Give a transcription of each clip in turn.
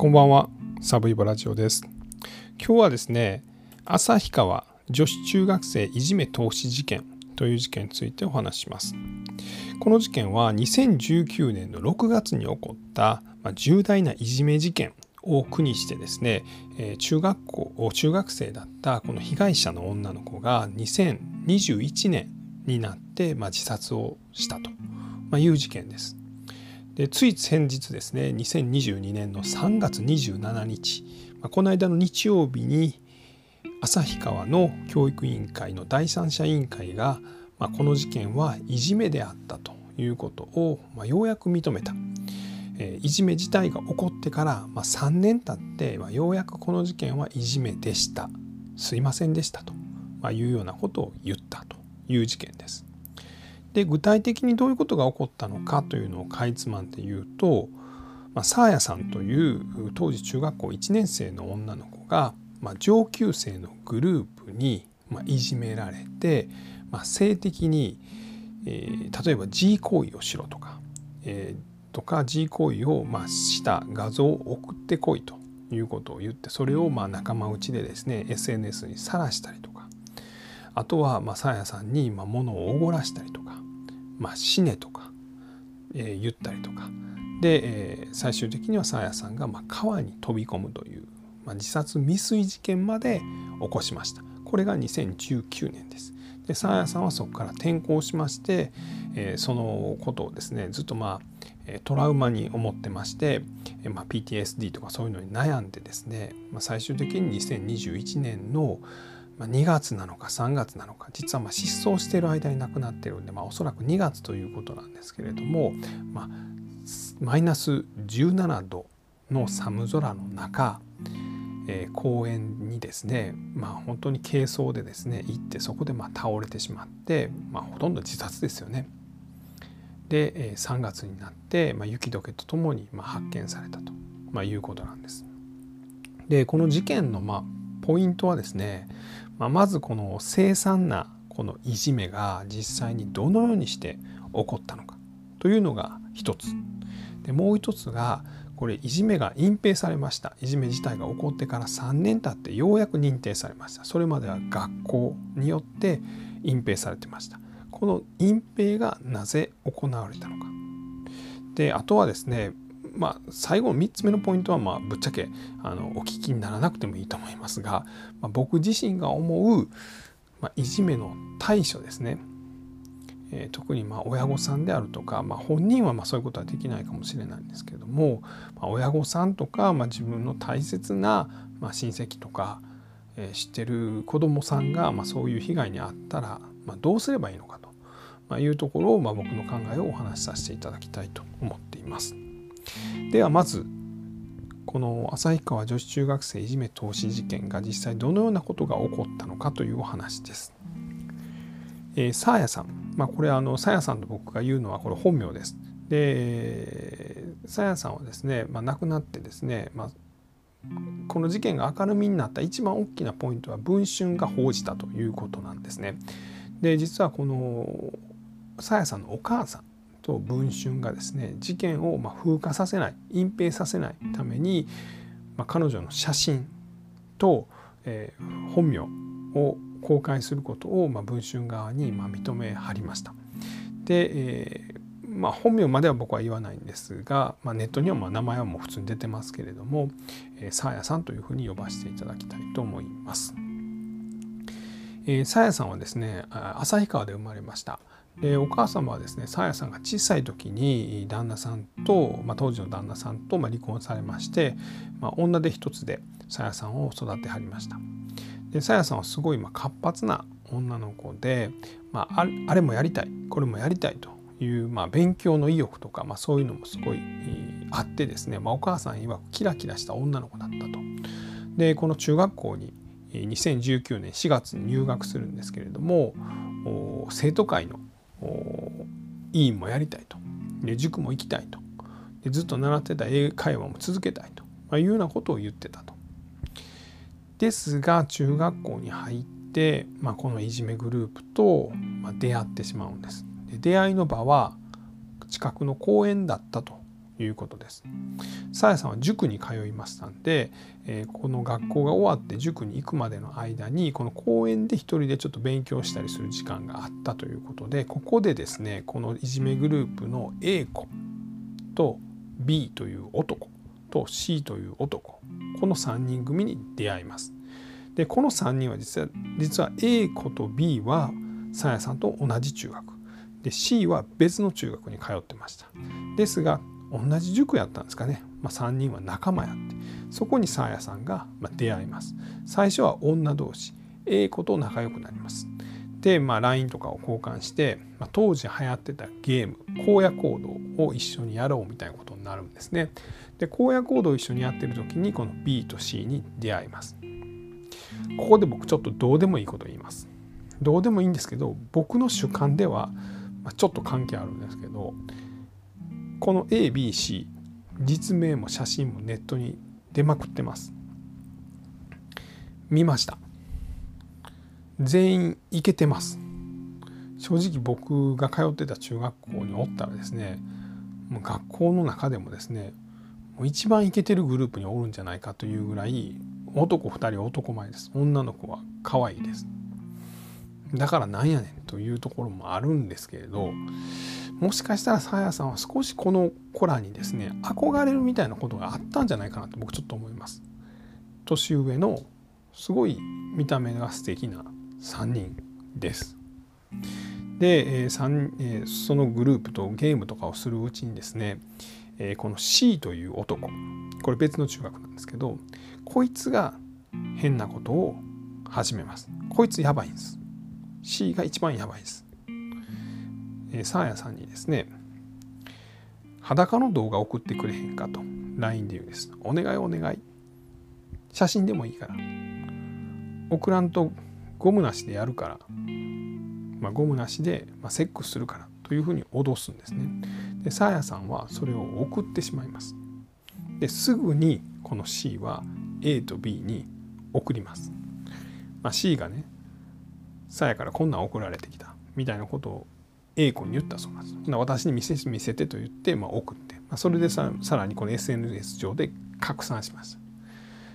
こんばんは、サブイボラジオです。今日はですね、旭川女子中学生いじめ投資事件という事件についてお話しします。この事件は2019年の6月に起こった重大ないじめ事件を苦にしてですね、中学校、中学生だったこの被害者の女の子が2021年になって自殺をしたという事件です。でつい先日ですね2022年の3月27日、この間の日曜日に旭川の教育委員会の第三者委員会が、まあ、この事件はいじめであったということを、まあ、ようやく認めた、えー、いじめ自体が起こってから、まあ、3年経って、まあ、ようやくこの事件はいじめでしたすいませんでしたと、まあ、いうようなことを言ったという事件です。で具体的にどういうことが起こったのかというのをかいつまんで言うと、まあ、サーヤさんという当時中学校1年生の女の子が、まあ、上級生のグループに、まあ、いじめられて、まあ、性的に、えー、例えば G 行為をしろとか、えー、とか G 行為を、まあ、した画像を送ってこいということを言ってそれをまあ仲間内でですね SNS にさらしたりとかあとはまあサーヤさんにまあ物をおごらしたりとかまあ、死ねとか、えー、言ったりとか。で、えー、最終的にはさあやさんがまあ川に飛び込むという、まあ、自殺未遂事件まで起こしました。これが2019年です。でさやさんはそこから転校しまして、えー、そのことをですねずっとまあトラウマに思ってまして、まあ、PTSD とかそういうのに悩んでですね、まあ、最終的に2021年のま、2月なのか3月なのか実はま失踪している間に亡くなっているんで、まあ、おそらく2月ということなんですけれども、まあ、マイナス17度の寒空の中、えー、公園にですね、まあ、本当に軽装でですね行ってそこでま倒れてしまって、ま、ほとんど自殺ですよね。で、え、3月になって、ま、雪解けとともにま発見されたと、ま、いうことなんです。でこの事件のまあポイントはですねまあ、まずこの凄惨なこのいじめが実際にどのようにして起こったのかというのが一つ。でもう一つがこれいじめが隠蔽されました。いじめ自体が起こってから3年経ってようやく認定されました。それまでは学校によって隠蔽されてました。この隠蔽がなぜ行われたのか。であとはですねまあ、最後の3つ目のポイントは、まあ、ぶっちゃけあのお聞きにならなくてもいいと思いますが、まあ、僕自身が思う、まあ、いじめの対処ですね、えー、特にまあ親御さんであるとか、まあ、本人はまあそういうことはできないかもしれないんですけれども、まあ、親御さんとか、まあ、自分の大切な、まあ、親戚とか、えー、知ってる子どもさんが、まあ、そういう被害に遭ったら、まあ、どうすればいいのかと。ま、いうところを、まあ、僕の考えをお話しさせていただきたいと思っています。ではまずこの旭川女子中学生いじめ投資事件が実際どのようなことが起こったのかというお話です。えー、サーヤさん、まあ、これあのサーヤさんと僕が言うのはこれ本名です。でサーヤさんはですね、まあ、亡くなってですね、まあ、この事件が明るみになった一番大きなポイントは文春が報じたということなんですね。で実はこのさやさんのお母さんと文春がですね事件をま風化させない隠蔽させないために、ま彼女の写真と、えー、本名を公開することを、ま文春側にま認めはりました。で、えーまあ、本名までは僕は言わないんですが、まあ、ネットにはま名前はもう普通に出てますけれども、えー、サーヤさんというふうに呼ばせていただきたいと思います。えー、サーヤさんはですね旭川で生まれました。でお母様はですねさやさんが小さい時に旦那さんと、まあ、当時の旦那さんと、まあ、離婚されまして、まあ、女手一つでさやさんを育てはりましたでさやさんはすごい、まあ、活発な女の子で、まあ、あれもやりたいこれもやりたいという、まあ、勉強の意欲とか、まあ、そういうのもすごいあってですね、まあ、お母さん曰くキラキラした女の子だったと。でこの中学校に2019年4月に入学するんですけれども生徒会の委員もやりたいとで塾も行きたいとでずっと習ってた英会話も続けたいと、まあ、いうようなことを言ってたと。ですが中学校に入って、まあ、このいじめグループと、ま、出会ってしまうんです。で出会いの場は近くの公園だったということです。さやさんは塾に通いましたんで、えー、この学校が終わって塾に行くまでの間にこの公園で一人でちょっと勉強したりする時間があったということでここでですねこのいじめグループの A 子と B という男と C という男この3人組に出会います。でこの3人は実は実は A 子と B はさやさんと同じ中学で C は別の中学に通ってました。ですが同じ塾やったんですかね、まあ、3人は仲間やって。そこにサーヤさんが出会います。最初は女同士。A 子と仲良くなります。で、まあ、LINE とかを交換して、まあ、当時流行ってたゲーム荒野行動を一緒にやろうみたいなことになるんですね。で荒野行動を一緒にやってる時にこの B と C に出会います。ここで僕ちょっとどうでもいいこと言います。どうでもいいんですけど僕の主観ではまちょっと関係あるんですけどこの ABC 実名も写真もネットに出まくってます。見ました。全員いけてます。正直僕が通ってた中学校におったらですねもう学校の中でもですねもう一番イケてるグループにおるんじゃないかというぐらい男2人男前です。女の子は可愛いです。だからなんやねんというところもあるんですけれどもしかしたらさやさんは少しこの子らにですね憧れるみたいなことがあったんじゃないかなと僕ちょっと思います。年上のすごい見た目が素敵な3人です。で、えーえー、そのグループとゲームとかをするうちにですね、えー、この C という男これ別の中学なんですけどこいつが変なことを始めます。こいつやばいんです。C が一番やばいです。サーヤさんにですね裸の動画送ってくれへんかと LINE で言うんです。お願いお願い。写真でもいいから。送らんとゴムなしでやるから、まあ、ゴムなしで、ま、セックスするからというふうに脅すんですね。で、サーヤさんはそれを送ってしまいます。ですぐにこの C は A と B に送ります。まあ、C がね、さやからこんなん送られてきたみたいなことを A 子に言ったそうなんです。私に見せ見せてと言って、まあ、送って、まあ、それでささらにこの SNS 上で拡散しました。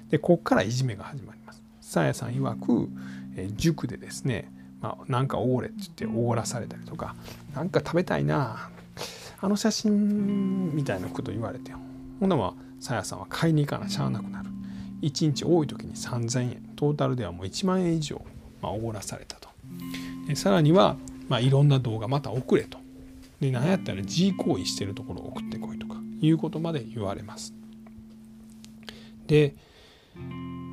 でここからいじめが始まります。さやさん曰く、え塾でですね、まあ、なんかおごれって言っておごらされたりとかなんか食べたいなあの写真みたいなこと言われてほんなまあさやさんは買いに行かなしゃあなくなる1日多い時に3000円トータルではもう1万円以上おご、らされたとでさらにはまあ、いろんな動画また送れと。で何やったら G 行為してるところを送ってこいとかいうことまで言われます。で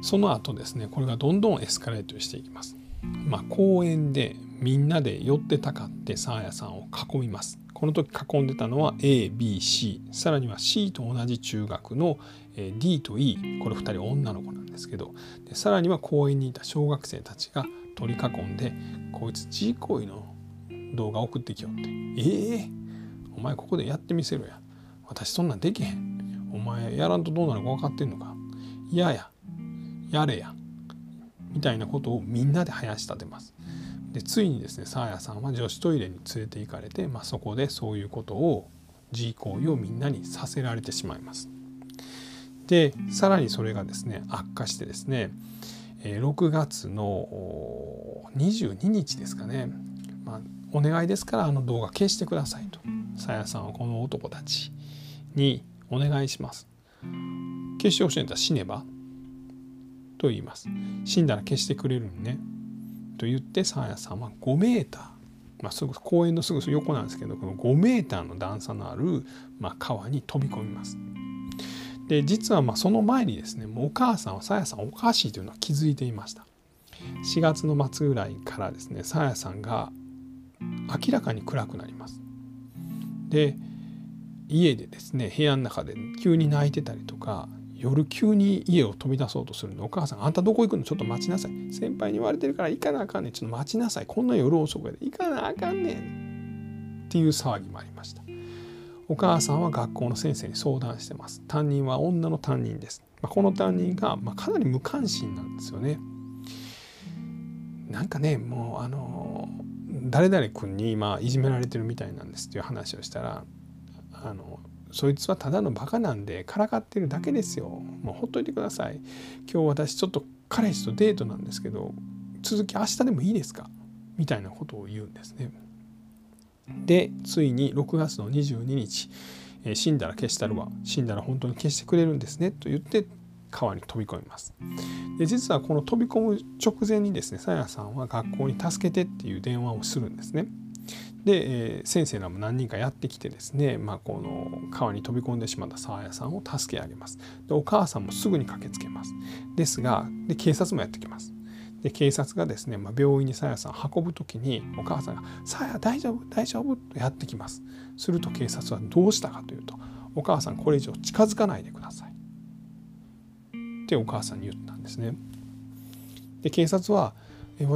その後ですねこれがどんどんエスカレートしていきます。まあ、公園でみんなで寄ってたかってサーヤさんを囲みます。この時囲んでたのは ABC さらには C と同じ中学の D と E これ2人女の子なんですけどでさらには公園にいた小学生たちが取り囲んでこいつ G 行為の動画送ってきよって。ええ？ー、お前ここでやってみせろや。私そんなんできへん。お前やらんとどうなるか分かってんのか。嫌や。ややれや。みたいなことをみんなで生やし立てます。でついにですねサーヤさんは女子トイレに連れて行かれて、まあ、そこでそういうことを G 行為をみんなにさせられてしまいます。でさらにそれがですね悪化してですね6月の22日ですかね、まあ、お願いですからあの動画消してくださいと。さやさんはこの男たちにお願いします。消してほしいんだったら死ねばと言います。死んだら消してくれるんね。と言ってさやさんは5メーター。まあ、すぐ公園のすぐ横なんですけどこの5メーターの段差のある、まあ、川に飛び込みます。で実はまあその前にですねもうお母さんはさやさんおかしいというのは気づいていました。4月の末ぐらいからですねさやさんが明らかに暗くなります。で家でですね部屋の中で急に泣いてたりとか夜急に家を飛び出そうとするのお母さんあんたどこ行くの？ちょっと待ちなさい。先輩に言われてるから行かなあかんねん。ちょっと待ちなさい。こんな夜遅くで。行かなあかんねん。っていう騒ぎもありました。お母さんは学校の先生に相談してます。担任は女の担任です、まあ、この担任が、まあ、かなり無関心なんですよね。なんかねもうあの誰々君に今いじめられてるみたいなんですっていう話をしたらあのそいつはただのバカなんでからかってるだけですよ。もうほっといてください。今日私ちょっと彼氏とデートなんですけど続き明日でもいいですか？みたいなことを言うんですね。でついに6月の22日、死んだら消したるわ。死んだら本当に消してくれるんですね。と言って川に飛び込みます。で実はこの飛び込む直前にですねさやさんは学校に助けてっていう電話をするんですね。で、えー、先生らも何人かやってきてですね、まあ、この川に飛び込んでしまった沢谷さんを助け上げます。でお母さんもすぐに駆けつけます。ですがで警察もやってきます。で警察がですね、まあ、病院にさやさん運ぶ時にお母さんが「さや大丈夫？大丈夫」とやってきます。すると警察はどうしたかというと「お母さんこれ以上近づかないでください」ってお母さんに言ったんですね。で警察は「え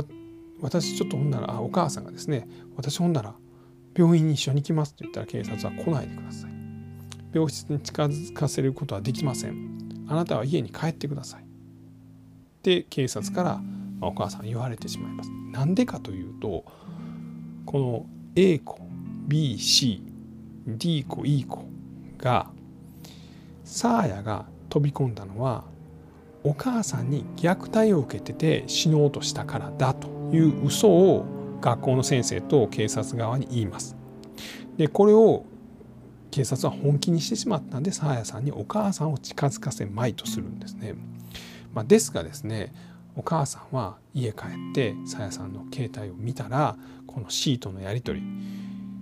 私ちょっとほんならあお母さんがですね私ほんなら病院に一緒に行きます」と言ったら警察は来ないでください。病室に近づかせることはできません。あなたは家に帰ってください。で警察からお母さん言われてしまいます。なんでかというとこの A 子 BCD 子 E 子がサーヤが飛び込んだのはお母さんに虐待を受けてて死のうとしたからだという嘘を学校の先生と警察側に言います。でこれを警察は本気にしてしまったんでサーヤさんにお母さんを近づかせまいとするんですね。まあ、ですがですねお母さんは家帰ってさやさんの携帯を見たらこのシートのやり取り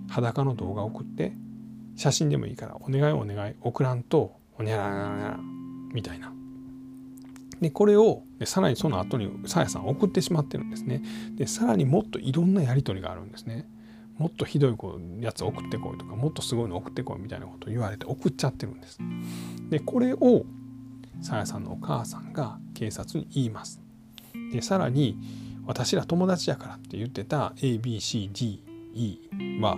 裸の動画を送って写真でもいいからお願いお願い送らんとおにゃらららみたいなでこれをさらにその後にさやさん送ってしまってるんですね。でさらにもっといろんなやり取りがあるんですね。もっとひどいやつ送ってこいとかもっとすごいの送ってこいみたいなことを言われて送っちゃってるんです。でこれをさやさんのお母さんが警察に言います。でさらに私ら友達やからって言ってた ABCDE は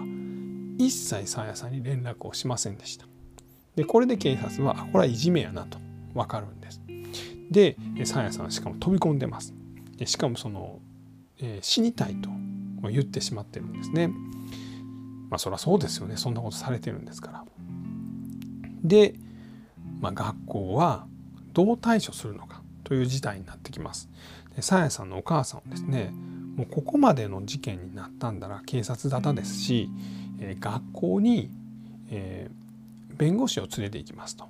一切さやさんに連絡をしませんでした。でこれで警察はこれはいじめやなと分かるんです。でサーヤさんしかも飛び込んでます。でしかもその、えー、死にたいと言ってしまってるんですね。まあそりゃそうですよね。そんなことされてるんですから。で、まあ、学校はどう対処するのかという事態になってきます。でサーヤさんのお母さんはですねもうここまでの事件になったんだら警察沙汰ですし、えー、学校に、えー、弁護士を連れて行きますと。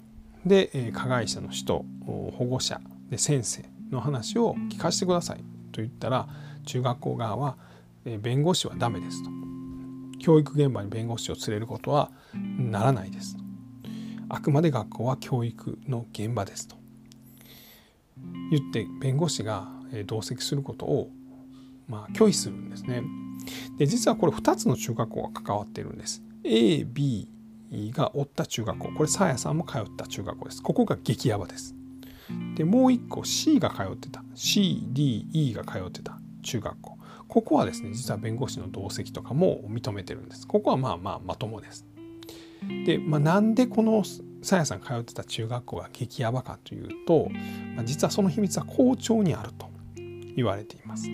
で加害者の人保護者で先生の話を聞かせてください。と言ったら中学校側は弁護士はダメですと。教育現場に弁護士を連れることはならないです。とあくまで学校は教育の現場ですと。言って弁護士が同席することをまあ拒否するんですね。で実はこれ2つの中学校が関わっているんです。A、B、がおった中学校。これさやさんも通った中学校です。ここが激ヤバです。でもう一個 C が通ってた。CDE が通ってた。中学校。ここはですね実は弁護士の同席とかも認めてるんです。ここはまあまあまともです。で、まあ、なんでこのさやさん通ってた中学校が激ヤバかというと、まあ、実はその秘密は校長にあると言われています。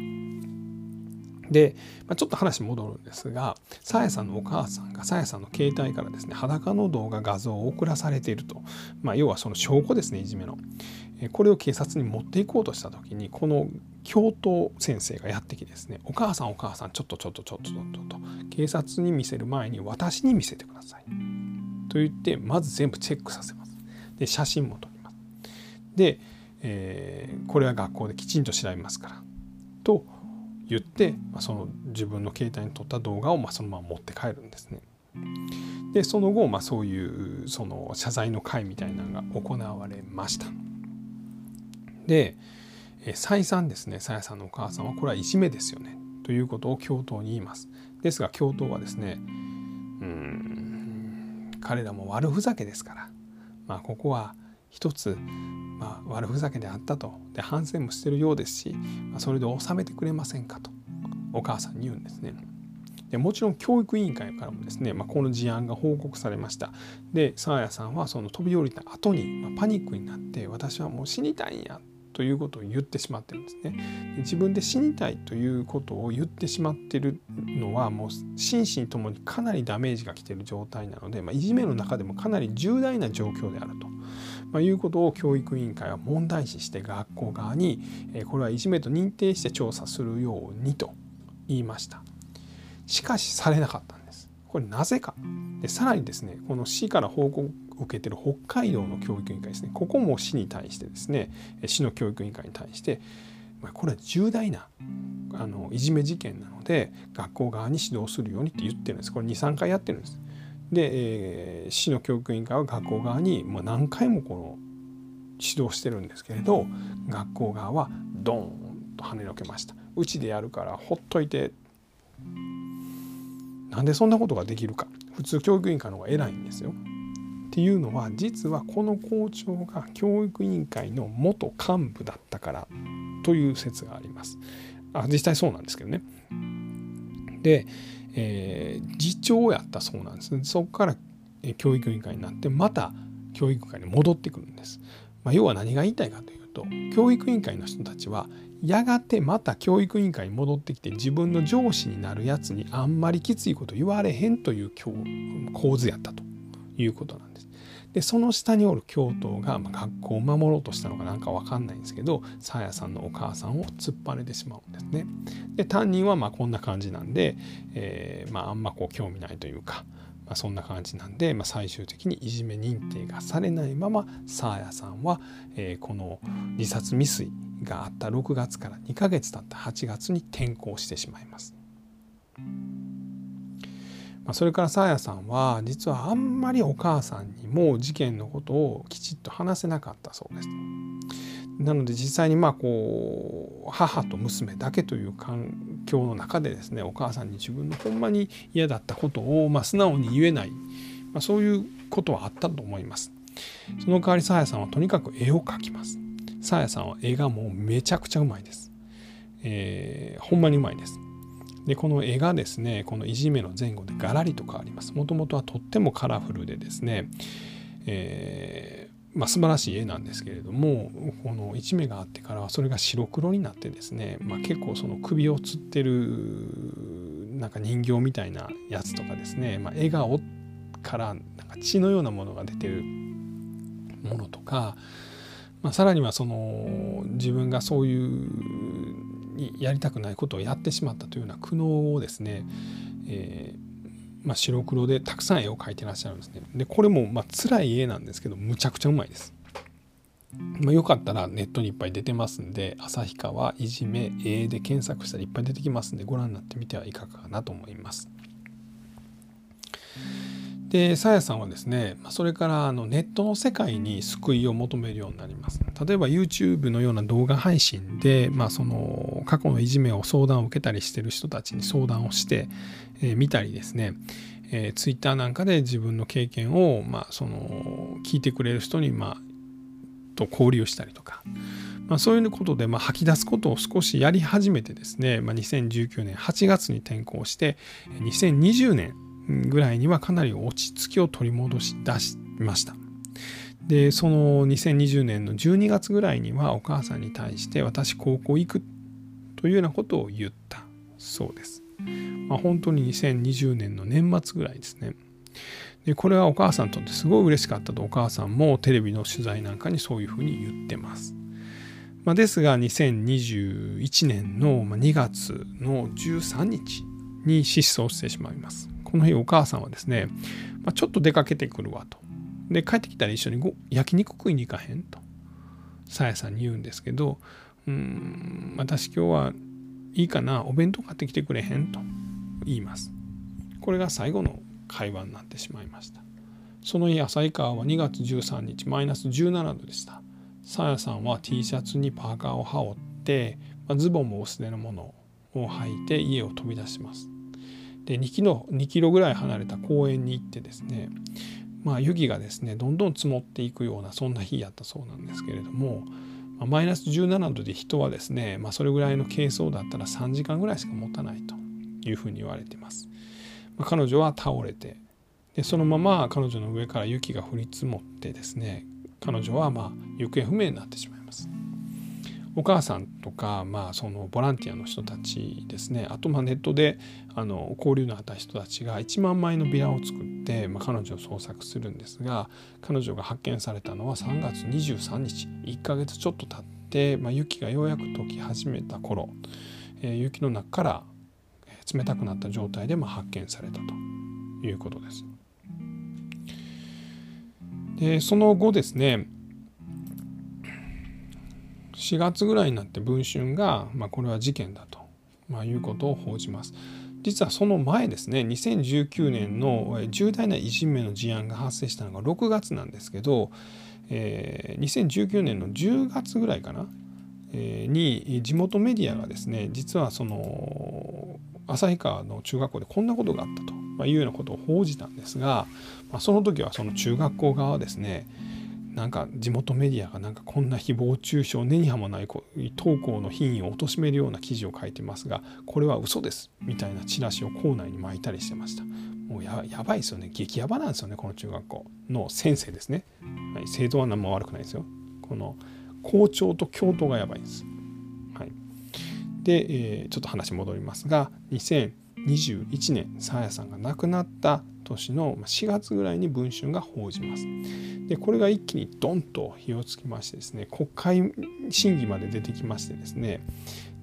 で、まあ、ちょっと話戻るんですがさやさんのお母さんがさやさんの携帯からですね裸の動画画像を送らされていると、まあ、要はその証拠ですねいじめの。これを警察に持っていこうとした時にこの教頭先生がやってきてですね「お母さんお母さんちょっとちょっとちょっとちょっと」と警察に見せる前に私に見せてください。と言ってまず全部チェックさせます。で写真も撮ります。で、えー、これは学校できちんと調べますから。と言って、まあ、その自分の携帯に撮った動画をまそのまま持って帰るんですね。でその後、まあ、そういうその謝罪の会みたいなのが行われました。で再三ですねさやさんのお母さんはこれはいじめですよねということを教頭に言います。ですが教頭はですねうん彼らも悪ふざけですから、まあ、ここは一つまあ、悪ふざけであったとで反省もしてるようですし、まあ、それで収めてくれませんかとお母さんに言うんですね。でもちろん教育委員会からもですね、まあ、この事案が報告されましたで爽彩さんはその飛び降りた後に、ま、パニックになって私はもう死にたいんやということを言ってしまってるんですね。で自分で死にたいということを言ってしまってるのはもう心身ともにかなりダメージが来てる状態なので、まあ、いじめの中でもかなり重大な状況であると。まあ、いうことを教育委員会は問題視して学校側に、えこれはいじめと認定して調査するようにと言いました。しかしされなかったんです。これなぜか。でさらにですねこの市から報告を受けてる北海道の教育委員会ですねここも市に対してですね市の教育委員会に対してこれは重大なあのいじめ事件なので学校側に指導するようにって言ってるんですこれ23回やってるんです。で、えー、市の教育委員会は学校側にもう何回もこの指導してるんですけれど学校側はドーンと跳ねのけました。うちでやるからほっといてなんでそんなことができるか普通教育委員会の方が偉いんですよ。っていうのは実はこの校長が教育委員会の元幹部だったからという説があります。あ実際そうなんですけどね。で、えー、次長やったそうなんです。そこから教育委員会になってまた教育会に戻ってくるんです。まあ、要は何が言いたいかというと教育委員会の人たちはやがてまた教育委員会に戻ってきて自分の上司になるやつにあんまりきついこと言われへんという構図やったということなんです。でその下におる教頭が、ま、学校を守ろうとしたのかなんか分かんないんですけどさやさんのお母さんを突っ張ねてしまうんですね。で担任はまこんな感じなんで、えー、まあ、あんまこう興味ないというか、まあ、そんな感じなんで、まあ、最終的にいじめ認定がされないままさやさんは、えー、この自殺未遂があった6月から2ヶ月経った8月に転校してしまいます。まあ、それからさあやさんは実はあんまりお母さんにも事件のことをきちっと話せなかったそうです。なので実際にまあこう母と娘だけという環境の中でですねお母さんに自分のほんまに嫌だったことをまあ素直に言えない、まあ、そういうことはあったと思います。その代わりさあやさんはとにかく絵を描きます。さあやさんは絵がもうめちゃくちゃうまいです。えー、ほんまにうまいです。でこの絵がですねこのいじめの前後でガラリと変わります。もともとはとってもカラフルでですね、えー、まあ、素晴らしい絵なんですけれどもこの一目があってからはそれが白黒になってですね、まあ、結構その首をつってるなんか人形みたいなやつとかですね、まあ、笑顔からなんか血のようなものが出てるものとか、まあ、さらにはその自分がそういうにやりたくないことをやってしまったというような苦悩をですね、えー、まあ、白黒でたくさん絵を描いてらっしゃるんですね。でこれもまあ辛い絵なんですけどむちゃくちゃうまいです。まあ、よかったらネットにいっぱい出てますんで旭川いじめ絵で検索したらいっぱい出てきますんでご覧になってみてはいかがかなと思います。でさやさんはですねそれからあのネットの世界に救いを求めるようになります。例えば YouTube のような動画配信で、まあ、その過去のいじめを相談を受けたりしてる人たちに相談をして、えー、見たりですね、えー、Twitter なんかで自分の経験を、まあ、その聞いてくれる人に、まあ、と交流したりとか、まあ、そういうことで、まあ、吐き出すことを少しやり始めてですね、まあ、2019年8月に転校して2020年ぐらいにはかなり落ち着きを取り戻し出しました。でその2020年の12月ぐらいにはお母さんに対して私高校行くというようなことを言ったそうです。まあ、本当に2020年の年末ぐらいですね。でこれはお母さんにとってすごい嬉しかったとお母さんもテレビの取材なんかにそういうふうに言ってます。まあ、ですが2021年の2月の13日に失踪してしまいます。この日お母さんはですね、まあ、ちょっと出かけてくるわと。で帰ってきたら一緒にご焼肉食いに行かへんとさやさんに言うんですけど「うん私今日はいいかなお弁当買ってきてくれへん?」と言います。これが最後の会話になってしまいました。その日旭川は2月13日マイナス17度でした。さやさんは T シャツにパーカーを羽織って、まあ、ズボンも薄手のものを履いて家を飛び出します。で2キロ ,2 キロぐらい離れた公園に行ってですねまあ雪がですねどんどん積もっていくようなそんな日やったそうなんですけれども、まあ、マイナス17度で人はですね、まあ、それぐらいの軽装だったら3時間ぐらいしか持たないというふうに言われています。まあ、彼女は倒れてでそのまま彼女の上から雪が降り積もってですね彼女はまあ行方不明になってしまいます。お母さんとか、まあ、そのボランティアの人たちですね。あとまあネットであの交流のあった人たちが1万枚のビラを作って、まあ、彼女を捜索するんですが彼女が発見されたのは3月23日。1ヶ月ちょっと経って、まあ、雪がようやく溶き始めた頃、えー、雪の中から冷たくなった状態でも発見されたと。いうことです。でその後ですね4月ぐらいになって文春が、まあ、これは事件だと、まあ、いうことを報じます。実はその前ですね2019年の重大ないじめの事案が発生したのが6月なんですけど、えー、2019年の10月ぐらいかな、えー、に地元メディアがですね実はその旭川の中学校でこんなことがあったと、いうようなことを報じたんですが、まあ、その時はその中学校側はですねなんか地元メディアがなんかこんな誹謗中傷根にはもない投稿の品位を貶めるような記事を書いてますがこれは嘘ですみたいなチラシを校内に巻いたりしてました。もうややばいですよね。激ヤバなんですよねこの中学校の先生ですね、はい、生徒は何も悪くないですよ。この校長と教頭がやばいです、はい、で、えー、ちょっと話戻りますが2021年さあやさんが亡くなった年の4月ぐらいに文春が報じます。でこれが一気にドンと火をつきましてですね国会審議まで出てきましてですね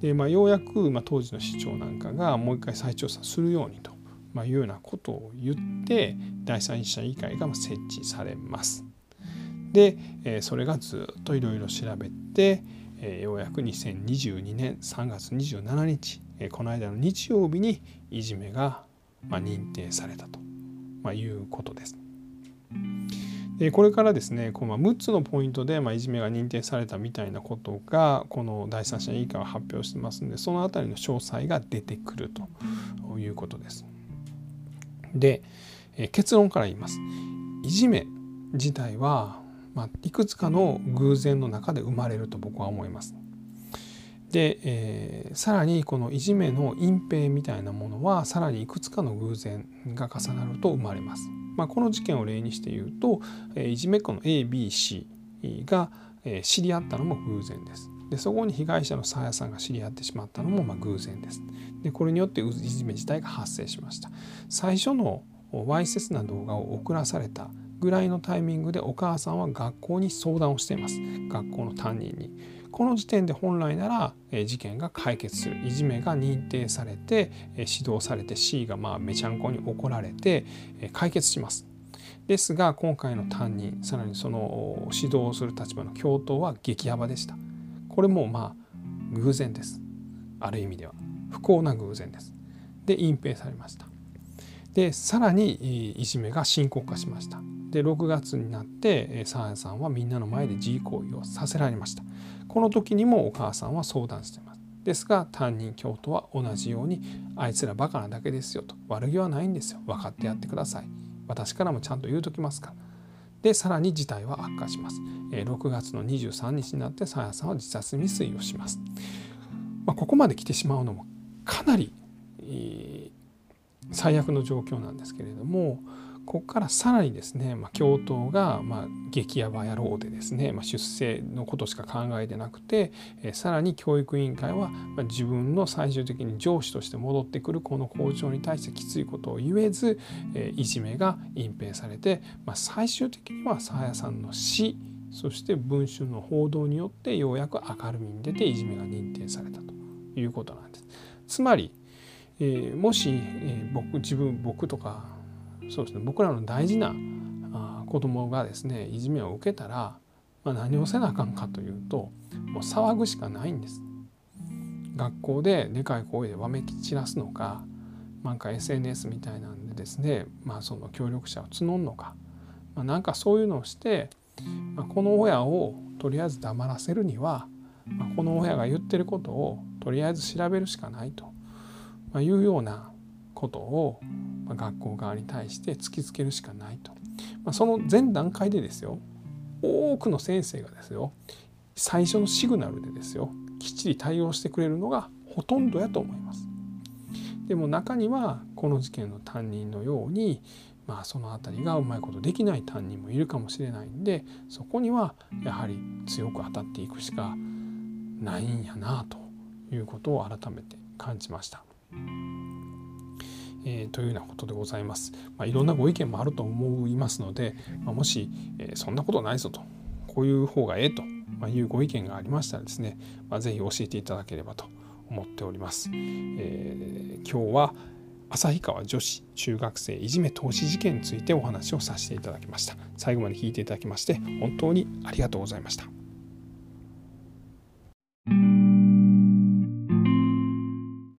で、まあ、ようやく、まあ、当時の市長なんかがもう一回再調査するようにと、まあ、いうようなことを言って第三者委員会が設置されます。で、それがずっといろいろ調べて、ようやく2022年3月27日、この間の日曜日にいじめが、認定されたと、まいうことです。でこれからですねこの6つのポイントで、ま、いじめが認定されたみたいなことがこの第三者委員会は発表してますのでその辺りの詳細が出てくるということです。で結論から言います。いじめ自体は、ま、いくつかの偶然の中で生まれると僕は思います。で、えー、さらにこのいじめの隠蔽みたいなものはさらにいくつかの偶然が重なると生まれます。まあ、この事件を例にして言うとえいじめっ子の ABC がえ知り合ったのも偶然です。でそこに被害者のさやさんが知り合ってしまったのもま偶然です。でこれによっていじめ自体が発生しました。最初のわいせつな動画を送らされたぐらいのタイミングでお母さんは学校に相談をしています学校の担任に。この時点で本来なら、え事件が解決するいじめが認定されて、え指導されて C がまあめちゃんこに怒られて、え解決します。ですが今回の担任さらにその指導をする立場の教頭は激ヤバでした。これもまあ偶然です。ある意味では不幸な偶然です。で隠蔽されました。でさらにいじめが深刻化しました。で6月になってサーヤさんはみんなの前で自慰行為をさせられました。この時にもお母さんは相談しています。ですが担任教徒は同じようにあいつらバカなだけですよと悪気はないんですよ。分かってやってください。私からもちゃんと言うときますから。でさらに事態は悪化します。6月の23日になってさやさんは自殺未遂をします、まあ、ここまで来てしまうのもかなり、最悪の状況なんですけれどもここからさらにですね、まあ、教頭が、まあ、激ヤバ野郎でですね、まあ、出世のことしか考えてなくて、えー、さらに教育委員会は、まあ、自分の最終的に上司として戻ってくるこの校長に対してきついことを言えず、えー、いじめが隠蔽されて、まあ、最終的にはさやさんの死そして文春の報道によってようやく明るみに出ていじめが認定されたということなんです。つまり、えー、もし、えー、僕自分僕とかそうですね僕らの大事な子供がですねいじめを受けたら、まあ、何をせなあかんかというともう騒ぐしかないんです。学校ででかい声でわめき散らすのかなんか SNS みたいなんでですね、まあ、その協力者を募るのか、まあ、なんかそういうのをして、まあ、この親をとりあえず黙らせるには、まあ、この親が言ってることをとりあえず調べるしかないと、まあ、いうようなことを学校側に対して突きつけるしかないと、まあ、その前段階でですよ多くの先生がですよ最初のシグナルでですよきっちり対応してくれるのがほとんどやと思います。でも中にはこの事件の担任のようにまあその辺りがうまいことできない担任もいるかもしれないんでそこにはやはり強く当たっていくしかないんやなということを改めて感じました。えー、というようなことでございます。まあ、いろんなご意見もあると思いますので、まあ、もし、えー、そんなことないぞとこういう方がええというご意見がありましたらですね、まあ、ぜひ教えていただければと思っております。えー、今日は旭川女子中学生いじめ投資事件についてお話をさせていただきました。最後まで聞いていただきまして本当にありがとうございました。